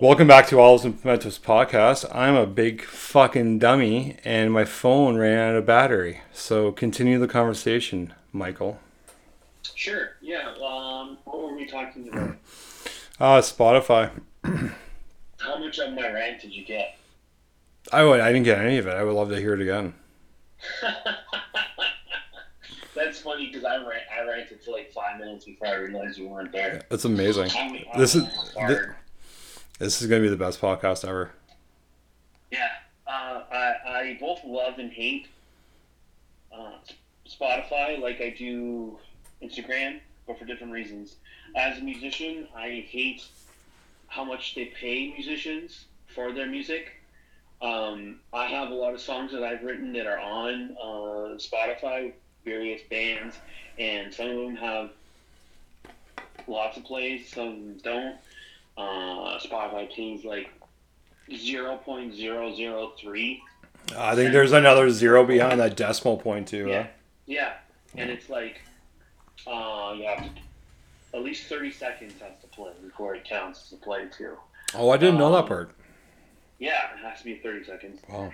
Welcome back to Olives and Pimentos podcast. I'm a big fucking dummy and my phone ran out of battery. So continue the conversation, Michael. Sure. Yeah. Um, what were we talking about? Uh, Spotify. How much of my rant did you get? I would. I didn't get any of it. I would love to hear it again. That's funny because I ran, I ranted for like five minutes before I realized you weren't there. That's amazing. I'm- I'm This is almost thi- hard. This is gonna be the best podcast ever. Yeah, uh, I, I both love and hate uh, Spotify like I do Instagram, but for different reasons. As a musician, I hate how much they pay musicians for their music. Um, I have a lot of songs that I've written that are on uh, Spotify, various bands, and some of them have lots of plays, some don't. Uh, Spotify pays like 0.003 I think there's another zero behind that decimal point too. yeah Huh? yeah and it's like uh you have to at least 30 seconds has to play before it counts as a play too Oh, I didn't know that Um, part. yeah it has to be 30 seconds Wow.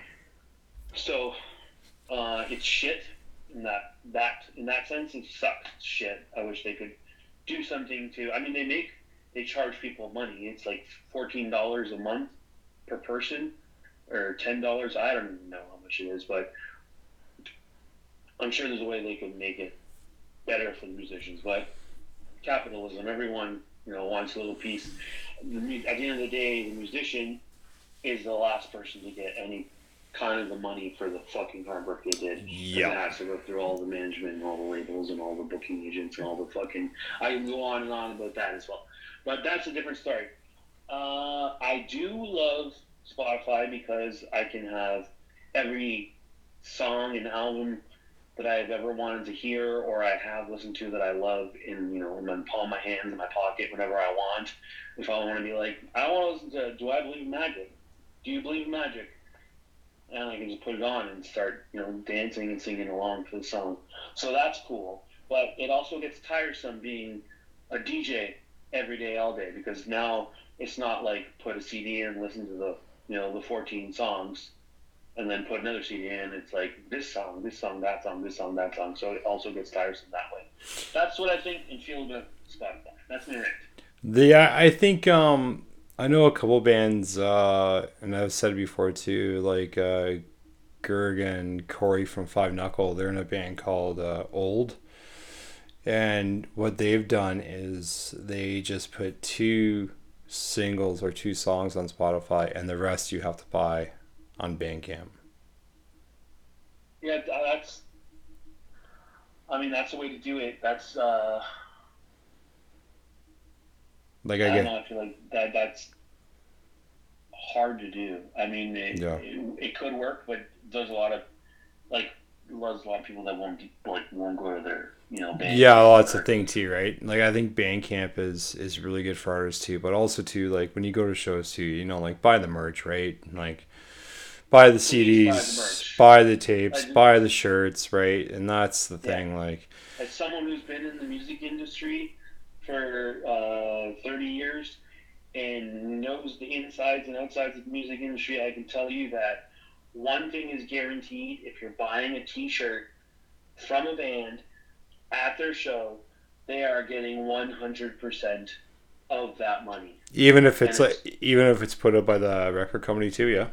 so uh it's shit in that that in that sense it sucks It's shit i wish they could do something to i mean they make they charge people money it's like $14 a month per person or $10 i don't even know how much it is but i'm sure there's a way they could make it better for the musicians but capitalism everyone you know wants a little piece at the end of the day the musician is the last person to get any kind of the money for the fucking hard work they did. Yeah. And has to go through all the management and all the labels and all the booking agents and all the fucking. I can go on and on about that as well. But that's a different story. Uh, I do love Spotify because I can have every song and album that I've ever wanted to hear or I have listened to that I love in you know in my palm of my hands in my pocket whenever I want. If I want to be like, I want to listen to Do I Believe in Magic? Do you believe in magic? And I can just put it on and start, you know, dancing and singing along to the song. So that's cool. But it also gets tiresome being a DJ every day, all day, because now it's not like put a CD in listen to the, you know, the 14 songs, and then put another CD in. It's like this song, this song, that song, this song, that song. So it also gets tiresome that way. That's what I think and feel about Spotify. That's my rant. The I think um I know a couple bands uh and I've said before too like uh Gerg and Corey from Five Knuckle they're in a band called uh, Old and what they've done is they just put two singles or two songs on Spotify and the rest you have to buy on Bandcamp. Yeah, that's. I mean, that's the way to do it. That's. uh Like I I don't get know. I feel like that. That's hard to do. I mean, it, Yeah. it, it could work, but there's a lot of like there's a lot of people that won't like won't go to their you know band. Yeah, well, that's the thing too, right? Like I think Bandcamp is is really good for artists too, but also too like when you go to shows too, you know, like buy the merch, right? Like buy the Please buy the CDs, buy the tapes, buy the shirts, right? And that's the Yeah. thing, like As someone who's been in the music industry for uh, 30 years and knows the insides and outsides of the music industry, I can tell you that one thing is guaranteed if you're buying a t shirt from a band at their show, they are getting 100% of that money. even if it's And like even if it's put up by the record company too, yeah.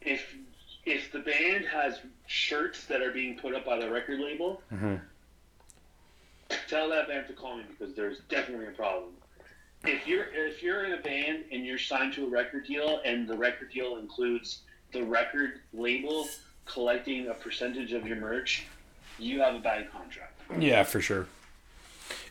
If if the band has shirts that are being put up by the record label, Mhm. tell that band to call me because there's definitely a problem. If you're if you're in a band and you're signed to a record deal and the record deal includes the record label collecting a percentage of your merch, you have a bad contract. Yeah, for sure.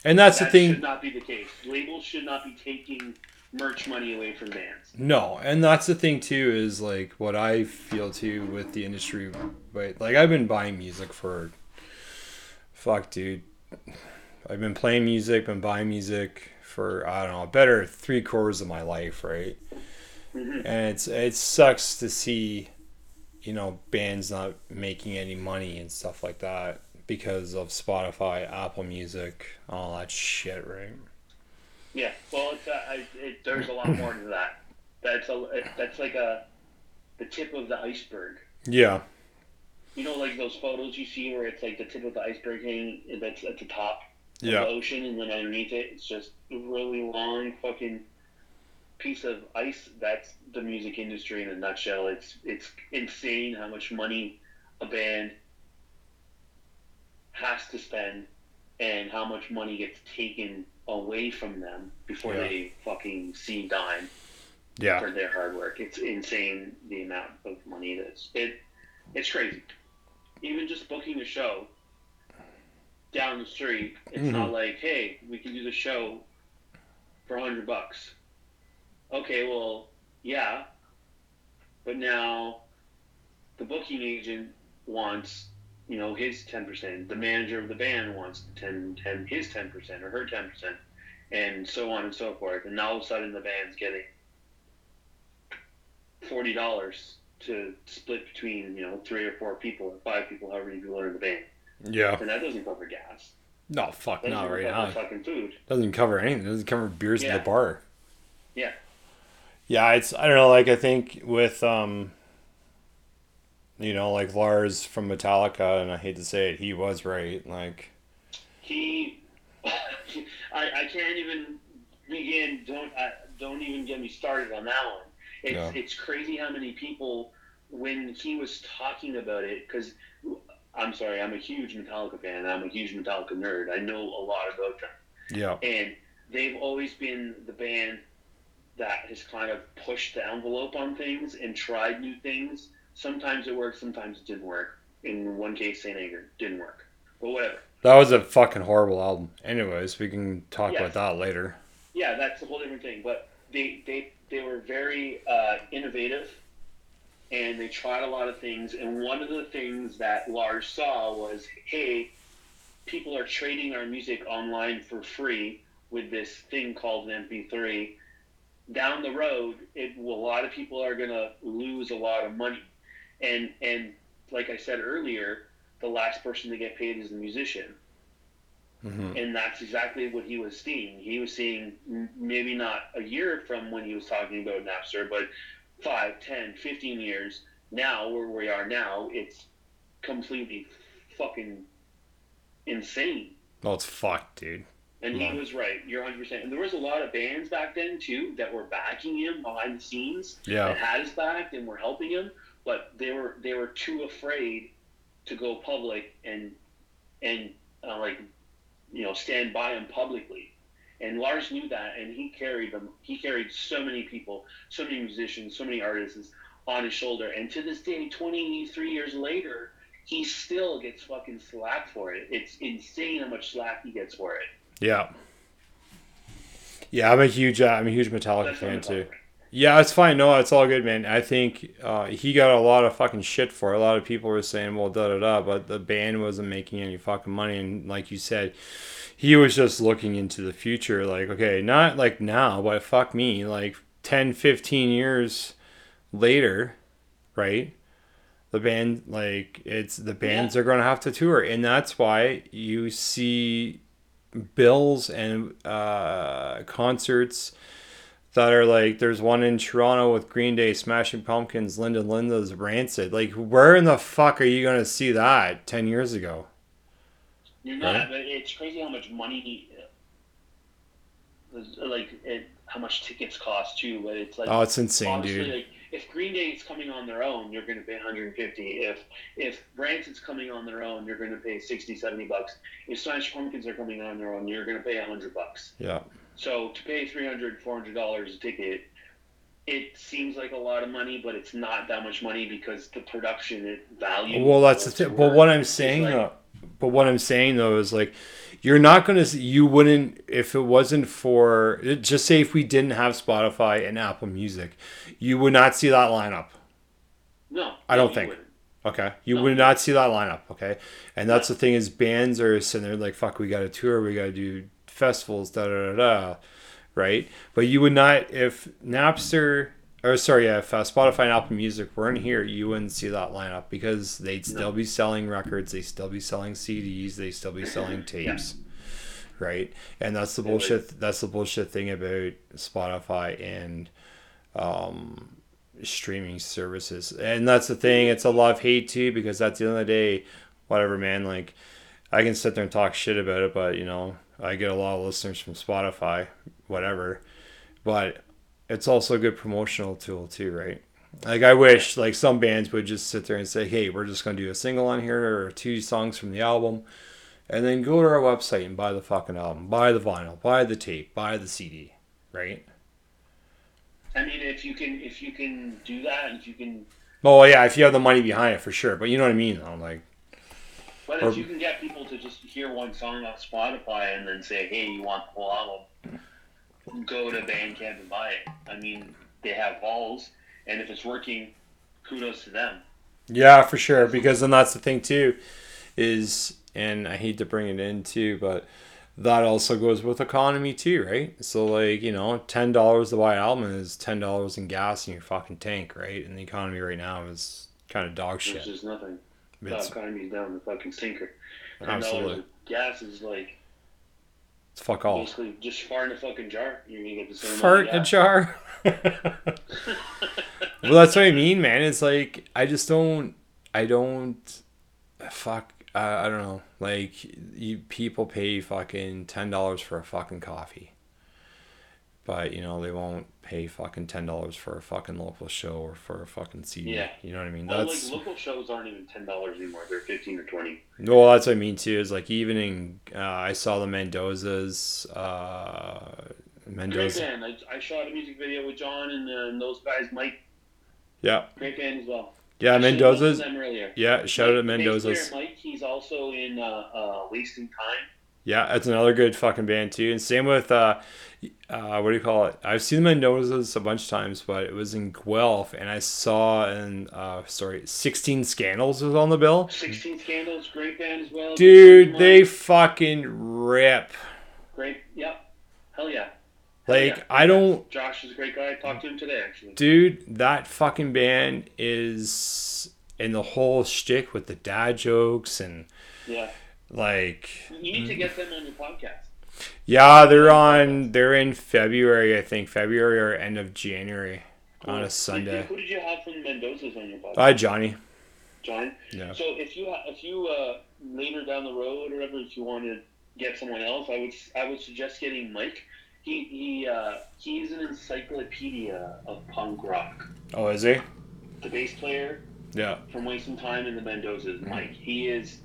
And that's that the thing should not be the case. Labels should not be taking merch money away from bands. No, and that's the thing too is like what I feel too with the industry. But like I've been buying music for, fuck, dude. I've been playing music, been buying music for I don't know, better three quarters of my life, right? Mhm. And it's it sucks to see, you know, bands not making any money and stuff like that because of Spotify, Apple Music, all that shit, right? Yeah, well, it's uh, I, it, there's a lot more to that. That's a it, that's like a the tip of the iceberg. Yeah. You know, like those photos you see where it's like the tip of the iceberg hanging that's at the top Yeah. the ocean, and then underneath it, it's just a really long fucking piece of ice. That's the music industry in a nutshell. It's it's insane how much money a band has to spend, and how much money gets taken away from them before Yeah. they fucking see dime Yeah. for their hard work. It's insane the amount of money that's it. It's crazy. Even just booking a show down the street, it's mm-hmm. not like, hey, we can do the show for a hundred bucks. Okay, well, yeah, but now the booking agent wants, you know, his ten percent. The manager of the band wants 10, 10 his ten percent or her ten percent, and so on and so forth. And now all of a sudden, the band's getting forty dollars to split between you know three or four people or five people, however many people are in the band, Yeah. and that doesn't cover gas. No, fuck, That not right now. fucking food. Doesn't cover anything. Doesn't cover beers at the bar. Yeah. Yeah, it's I don't know. Like I think with um, you know, like Lars from Metallica, and I hate to say it, he was right. Like, He, I, I can't even begin. Don't I, don't even get me started on that one. It's Yeah. it's crazy how many people when he was talking about it because. I'm sorry, I'm a huge Metallica fan. I'm a huge Metallica nerd. I know a lot about them. yeah, and they've always been the band that has kind of pushed the envelope on things and tried new things. Sometimes it worked, sometimes it didn't work. In one case, Saint Anger didn't work, but whatever. that was a fucking horrible album. Anyways, we can talk Yes. about that later. Yeah, that's a whole different thing. But they they they were very uh, innovative, and they tried a lot of things. And one of the things that Lars saw was, hey, people are trading our music online for free with this thing called an MP3. Down the road, it a lot of people are gonna lose a lot of money, and and like I said earlier, the last person to get paid is the musician hmm and that's exactly what he was seeing. He was seeing maybe not a year from when he was talking about Napster, but 5, 10, 15 years now, where we are now, it's completely fucking insane. Well, it's fucked, dude. And he was right. You're 100%. And there was a lot of bands back then, too, that were backing him behind the scenes that Yeah, had his back and were helping him, but they were they were too afraid to go public and and uh, like you know stand by him publicly. And Lars knew that, and he carried them. He carried so many people, so many musicians, so many artists on his shoulder. And to this day, 23 years later, he still gets fucking slack for it. It's insane how much slack he gets for it. yeah, yeah. I'm a huge, uh, I'm a huge Metallica That's fan too. Yeah, it's fine. No, it's all good, man. I think uh, he got a lot of fucking shit for it. A lot of people were saying, well, da da da, but the band wasn't making any fucking money. And like you said, he was just looking into the future. Like, okay, not like now, but fuck me. Like 10, 15 years later, right? The band, like, it's the bands are going to have to tour. And that's why you see bills and uh, concerts that are like there's one in Toronto with Green Day, Smashing Pumpkins, Linda Lindas Rancid. Like where in the fuck are you gonna see that ten years ago? You're not, Right. but it's crazy how much money, uh, like it, how much tickets cost too. But it's like Oh, it's insane, dude. like if Green Day is coming on their own, you're going to pay 150. If if Rancid's coming on their own, you're going to pay 60, 70 bucks. If Smash Pumpkins are coming on their own, you're going to pay 100 bucks. Yeah, So to pay 300, 400 dollars a ticket, it seems like a lot of money, but it's not that much money because the production value. Well, that's the thing. But what I'm saying, like- though, but what I'm saying though is like, you're not gonna, you wouldn't if it wasn't for just say if we didn't have Spotify and Apple Music, you would not see that lineup. no, I don't think. wouldn't. Okay, you No. would not see that lineup. Okay, and that's the thing is bands are sitting there like, fuck, we got to tour, we got to do festivals, da da da da, right? But you would not if Napster or sorry, if uh, Spotify and Apple Music weren't here, you wouldn't see that lineup because they'd still No. be selling records, they'd still be selling CDs, they'd still be selling tapes, right? And that's the bullshit. That's the bullshit thing about Spotify and um, streaming services. And that's the thing. It's a love hate too because at the end of the day, whatever, man. Like I can sit there and talk shit about it, but you know, I get a lot of listeners from Spotify, whatever. But it's also a good promotional tool too, right? Like I wish like some bands would just sit there and say, "Hey, we're just gonna do a single on here or two songs from the album." and then go to our website and buy the fucking album, buy the vinyl, buy the tape, buy the CD, right? I mean, if you can, if you can do that, if you can, Oh yeah, if you have the money behind it, for sure. But you know what I mean, though. Like, but Or- if you can get people to just hear one song on Spotify and then say, "Hey, you want the whole album?" Go to Bandcamp and buy it. I mean, they have balls, and if it's working, kudos to them. yeah, for sure. Because then that's the thing too, is and I hate to bring it in too, but that also goes with economy too, right? So like you know, ten dollars to buy an album is ten dollars in gas in your fucking tank, right? And the economy right now is kind of dog shit. is nothing. The It's economy's down the fucking sinker. Ten absolutely dollars of gas is like it's fuck all. basically just fart in a fucking jar. You're gonna get the same fart amount a jar. well, that's what I mean, man. It's like I just don't, I don't, fuck. I, I don't know. Like you, people pay fucking ten dollars for a fucking coffee, but you know they won't pay fucking ten dollars for a fucking local show or for a fucking CD. Yeah. You know what I mean? Well, That's like local shows aren't even ten dollars anymore. They're fifteen or twenty. well, that's what I mean too. Is like even in uh, I saw the Mendoza's. Uh, Great Mendoza. band. I, I shot a music video with John and, uh, and those guys. Mike, Yeah, great band as well. yeah, I Mendoza's. them earlier. Yeah, shout out to Mendoza's. Mike, he's also in uh, uh, Wasting Time. Yeah, that's another good fucking band too. And same with uh, uh, what do you call it? I've seen the Mendoza's a bunch of times, but it was in Guelph, and I saw and uh, sorry, Sixteen Scandals was on the bill. Sixteen Scandals, great band as well. Dude, they fucking rip. great. Yep. Hell yeah. Hell Like yeah. I don't, Josh is a great guy. I talked to him today actually. dude. That fucking band is in the whole shtick with the dad jokes and Yeah. Like You need to get them on your podcast. Yeah, they're on. They're in February, I think. February or end of January on a Sunday. Who did you have from Mendoza's on your podcast? Hi, Johnny. John. Yeah. So if you if you uh, later down the road or whatever, if you want to get someone else, I would I would suggest getting Mike. He he uh, he's an encyclopedia of punk rock. Oh, is he? The bass player Yeah. from Wasting Time in the Mendoza's, Mike. He is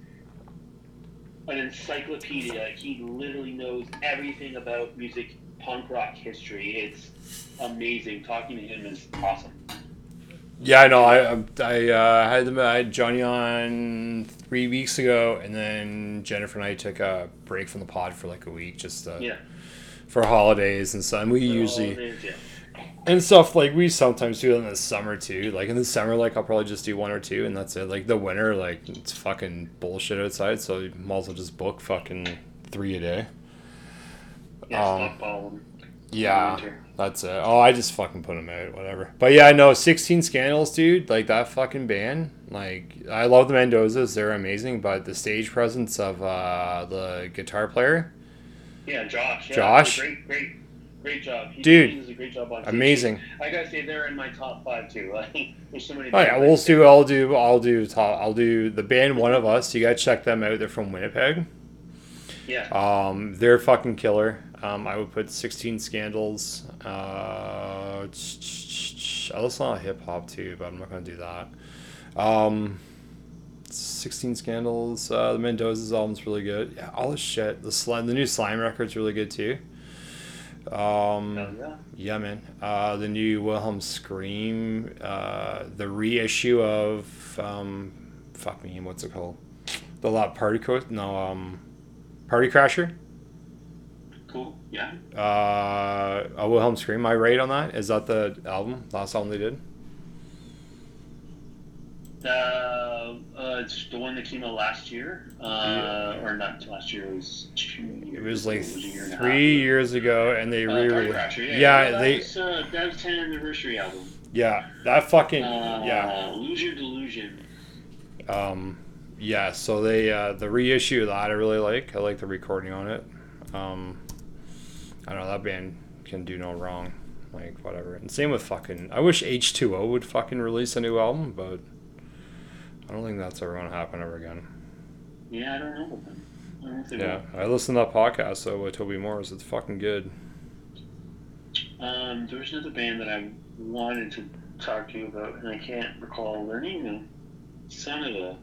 an encyclopedia. He literally knows everything about music, punk rock history. It's amazing. Talking to him is awesome. Yeah, I know. I I uh, had them. I had Johnny on three weeks ago, and then Jennifer and I took a break from the pod for like a week, just uh, Yeah. for holidays and so. And we They're usually names, yeah. And stuff like we sometimes do it in the summer too. Like in the summer, like I'll probably just do one or two, and that's it. Like the winter, like it's fucking bullshit outside, so you might as well just book fucking three a day. Yeah, Um. Yeah, that's it. Oh, I just fucking put them out, whatever. But yeah, I know 16 Scandals, dude. Like that fucking band. Like I love the Mendozas; they're amazing. But the stage presence of uh, the guitar player, Yeah, Josh. Yeah, Josh? Great, great, great job. He, Dude, does a great job on amazing. I gotta say, they're in my top five too. Like there's so many. Oh yeah, we'll do. I'll do. I'll do. Top, I'll do the band. One of us. You gotta check them out. They're from Winnipeg. Yeah. Um, they're fucking killer. Um, I would put 16 Scandals. Uh, I listen to a lot of hip hop too, but I'm not gonna do that. Um, 16 Scandals. Uh, the Mendoza's album's really good. Yeah, all this shit. The slime, the new Slime record's really good too. Um, yeah. yeah, man. Uh, the new Wilhelm Scream, uh, the reissue of um, fuck me, what's it called? The lot party coat? No, um, Party Crasher. Cool. Yeah. Uh, a Wilhelm Scream. Am I right on that? Is that the album? Last album they did? Uh, it's the one that came out last year. Uh, or not last year. It was two years. It was like ago. Year and half three years ago, and they Uh, re Party re- Crasher, yeah, yeah, they Was, uh, that was 10th anniversary album. yeah that fucking Uh, yeah Lose Your Delusion. um yeah so they uh the reissue of that I really like I like the recording on it Um, I don't know that band can do no wrong. Like whatever. And same with fucking. I wish H2O would fucking release a new album, but I don't think that's ever gonna happen ever again. Yeah, I don't know. I don't Yeah, I listened to that podcast though with Toby Morse. It's fucking good. Um, there was another band that I wanted to talk to you about, and I can't recall their name now. A.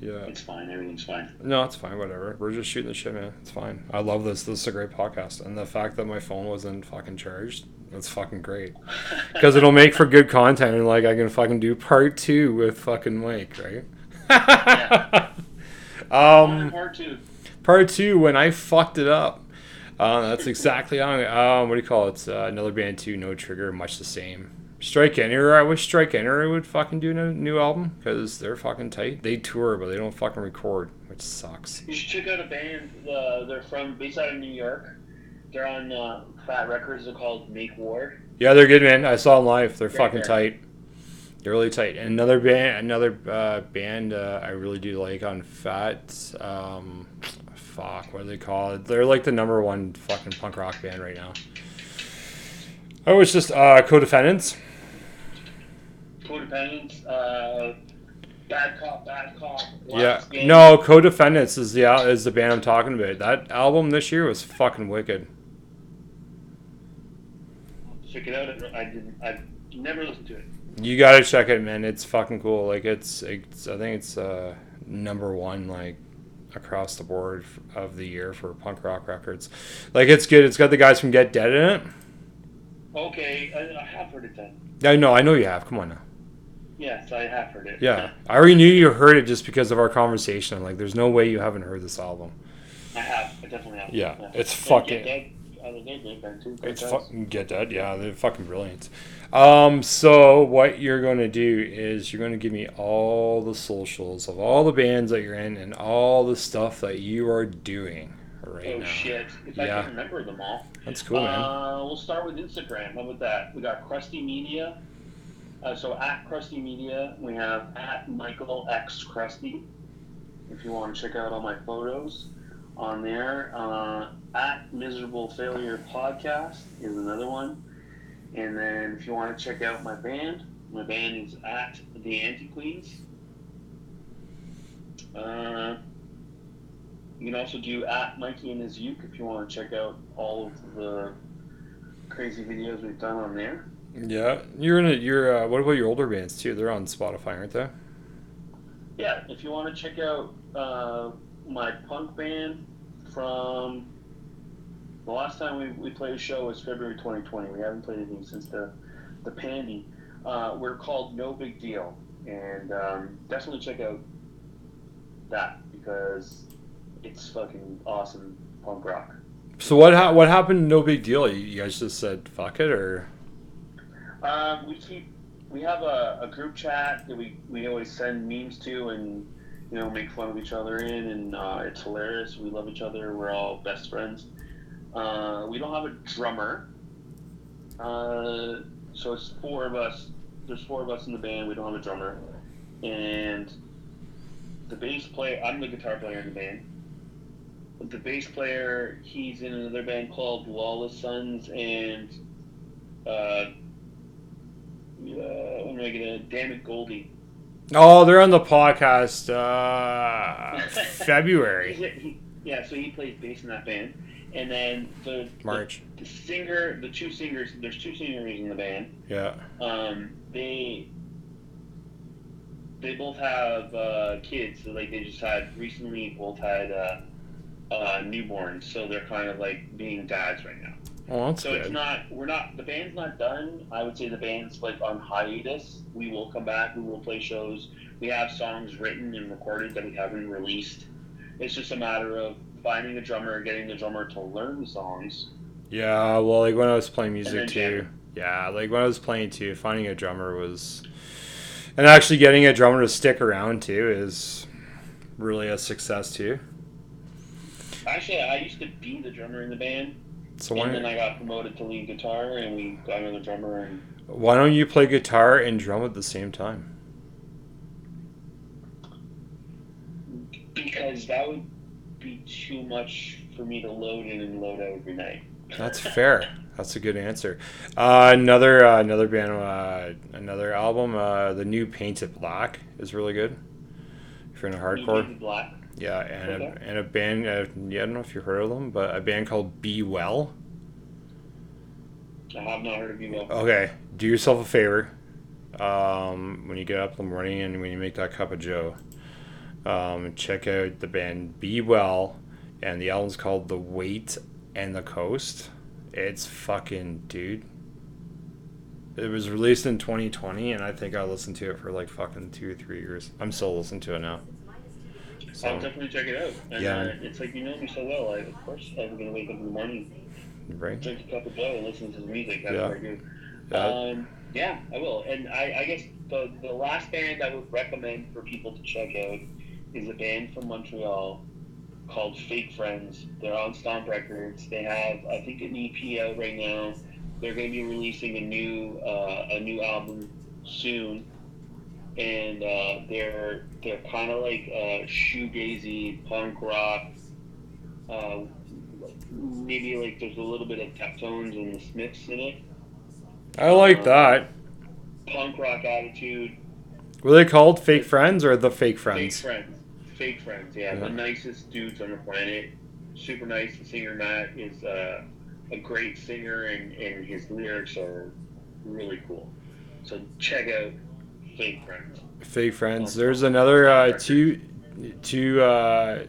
Yeah. It's fine. Everything's fine. No, it's fine. Whatever. We're just shooting the shit, man. It's fine. I love this. This is a great podcast, and the fact that my phone wasn't fucking charged, that's fucking great. Because it'll make for good content, and like I can fucking do part two with fucking Mike, right? um, part two. part two when I fucked it up. Uh, that's exactly on. Um, what do you call it? It's, uh, another band too. No trigger, much the same. Strike Enter. I wish Strike Enter would fucking do a new album because they're fucking tight. They tour, but they don't fucking record, which sucks. You should check out a band. Uh, they're from based out of New York. They're on uh, Fat Records. They're called Make War. Yeah, they're good, man. I saw them live. They're fucking tight. They're really tight. And another band, another uh, band uh, I really do like on Fat. Um, fuck, what do they call it? They're like the number one fucking punk rock band right now. Oh, it's just uh, Co-Defendants. Codependence. Uh, bad Cop, Bad Cop. Yeah, Game. no, Co-Defendants is the is the band I'm talking about. That album this year was fucking wicked. Check it out. I didn't. I never listened to it. You gotta check it, man. It's fucking cool. Like it's, it's I think it's uh, number one like across the board of the year for punk rock records. Like it's good. It's got the guys from Get Dead in it. Okay, I, I have heard it then. I know, I know you have. Come on now. Yes, I have heard it. Yeah, I already knew you heard it just because of our conversation. Like, there's no way you haven't heard this album. I have. I definitely have. Yeah, it's And fucking- Get Dead, I was Get Dead band too. It's fucking Get Dead. Yeah, they're fucking brilliant. Um, so what you're gonna do is you're gonna give me all the socials of all the bands that you're in and all the stuff that you are doing right Oh now. shit! If I Yeah. can remember them all. That's cool, man. Uh, we'll start with Instagram. How about that? We got Crusty Media. Uh, so at Crusty Media, we have at Michael X Krusty. If you want to check out all my photos on there, uh, at Miserable Failure Podcast is another one. And then if you want to check out my band, my band is at the Anti Queens. Uh, you can also do at Mikey and his Uke if you want to check out all of the crazy videos we've done on there. Yeah, you're in a. You're. Uh, what about your older bands too? They're on Spotify, aren't they? Yeah, if you want to check out uh, my punk band from the last time we, we played a show was February 2020. We haven't played anything since the the pandy. Uh, we're called No Big Deal, and um, definitely check out that because it's fucking awesome punk rock. So what? Ha- what happened? No big deal. You, guys just said fuck it, or Um, we keep we have a, a group chat that we, we always send memes to and you know make fun of each other in and uh, it's hilarious. We love each other. We're all best friends. Uh, we don't have a drummer, uh, so it's four of us. There's four of us in the band. We don't have a drummer, and the bass player. I'm the guitar player in the band. The bass player, he's in another band called Lawless Sons, and uh, uh, what am I gonna? get a Damn it, Goldie. oh, they're on the podcast. Uh, February, yeah, so he plays bass in that band, and then the March. the, the singer, the two singers. There's two singers in the band. Yeah. Um, they they both have uh, kids. So like they just had recently both had uh, uh, newborns, so they're kind of like being dads right now. Oh, that's So it's not we're not the band's not done. I would say the band's like on hiatus. We will come back. We will play shows. We have songs written and recorded that we haven't released. It's just a matter of finding a drummer, getting the drummer to learn the songs. Yeah, well, like when I was playing music too. Yeah, like when I was playing too, finding a drummer was, and actually getting a drummer to stick around too is really a success too. Actually, I used to be the drummer in the band, So and then I got promoted to lead guitar, and we got another drummer. And why don't you play guitar and drum at the same time? because that would be too much for me to load in and load out every night. That's fair. That's a good answer. Uh, another uh, another band, uh, another album. Uh, the new Paint It Black is really good. If you're into hardcore, Paint It Black. yeah, and a, and a band. Uh, yeah, I don't know if you heard of them, but a band called Be Well. I have not heard of you. Well. Okay, do yourself a favor. Um, when you get up in the morning and when you make that cup of Joe, um, check out the band Be Well, and the album's called The Weight and the Cost. It's fucking dude. It was released in 2020, and I think I listened to it for like fucking two or three years. I'm still listening to it now. I'll definitely check it out. And, Yeah. uh, it's like you know me so well. I, of course, I'm gonna wake up in the morning, right? drink a cup of Joe, and listen to the music. That's Yeah. what I do. Yeah. Um, yeah, I will. And I, I guess the the last band I would recommend for people to check out is a band from Montreal called Fake Friends. They're on Stomp Records. They have I think an EP out right now. They're going to be releasing a new uh, a new album soon, and uh, they're they're kind of like uh, shoegazy punk rock. Uh, maybe like there's a little bit of Deftones and the Smiths in it I like that. punk rock attitude. Were they called Fake Friends or the Fake Friends? Fake friends. Fake friends, yeah. Yeah. The nicest dudes on the planet. Super nice. The singer Matt is uh, a great singer, and, and his lyrics are really cool. So check out Fake Friends. Fake Friends. There's another uh, two, two, uh,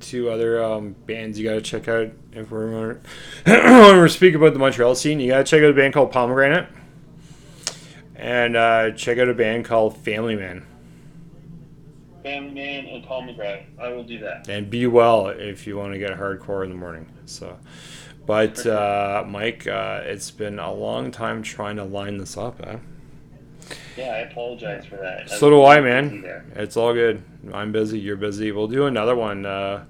two other um, bands you got to check out if we're when we're speaking about the Montreal scene. You got to check out a band called Pomegranate, and uh, check out a band called Family Man. Family Man and Paul McGrath. I will do that. And be well if you want to get hardcore in the morning. So, but uh, Mike, uh, it's been a long time trying to line this up. Eh? Yeah, I apologize for that. So do I, man. It's all good. I'm busy. You're busy. We'll do another one. Uh,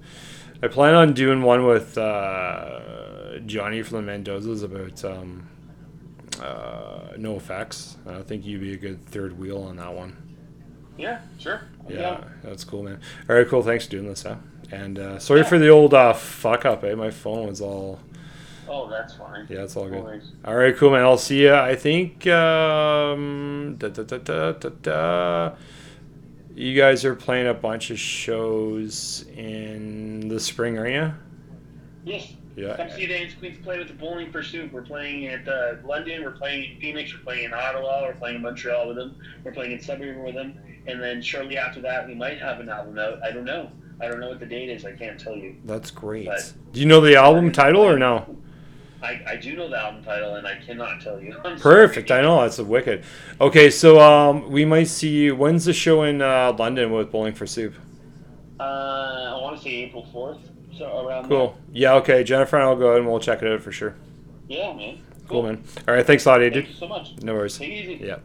I plan on doing one with uh, Johnny from the Mendozas about um, uh, NOFX. I think you'd be a good third wheel on that one. Yeah, sure. Yeah, that's cool, man. All right, cool. Thanks for doing this, huh? And uh, sorry for the old uh, fuck up. Eh? My phone was all. Oh, that's fine. Yeah, it's all good. worries. All right, cool, man. I'll see you. I think um, da, da, da, da, da, da. you guys are playing a bunch of shows in the spring, are you? Yes. Yeah. Come see the Dance Queens play with the Bowling for Soup. We're playing at uh, London. We're playing in Phoenix. We're playing in Ottawa. We're playing in Montreal with them. We're playing in Sudbury with them. And then shortly after that, we might have an album out. I don't know. I don't know what the date is. I can't tell you. That's great. But- Do you know the album title or no? I, I do know the album title, and I cannot tell you. I'm Perfect. sorry. I know that's a wicked. Okay, so um, we might see you. When's the show in uh, London with Bowling for Soup? Uh, I want to say April 4th. So around Cool. Yeah. Okay. Jennifer and I'll go ahead and we'll check it out for sure. Yeah, man. Cool, man. All right. Thanks a lot, Thank dude. you so much. No worries. Take it easy. Yeah.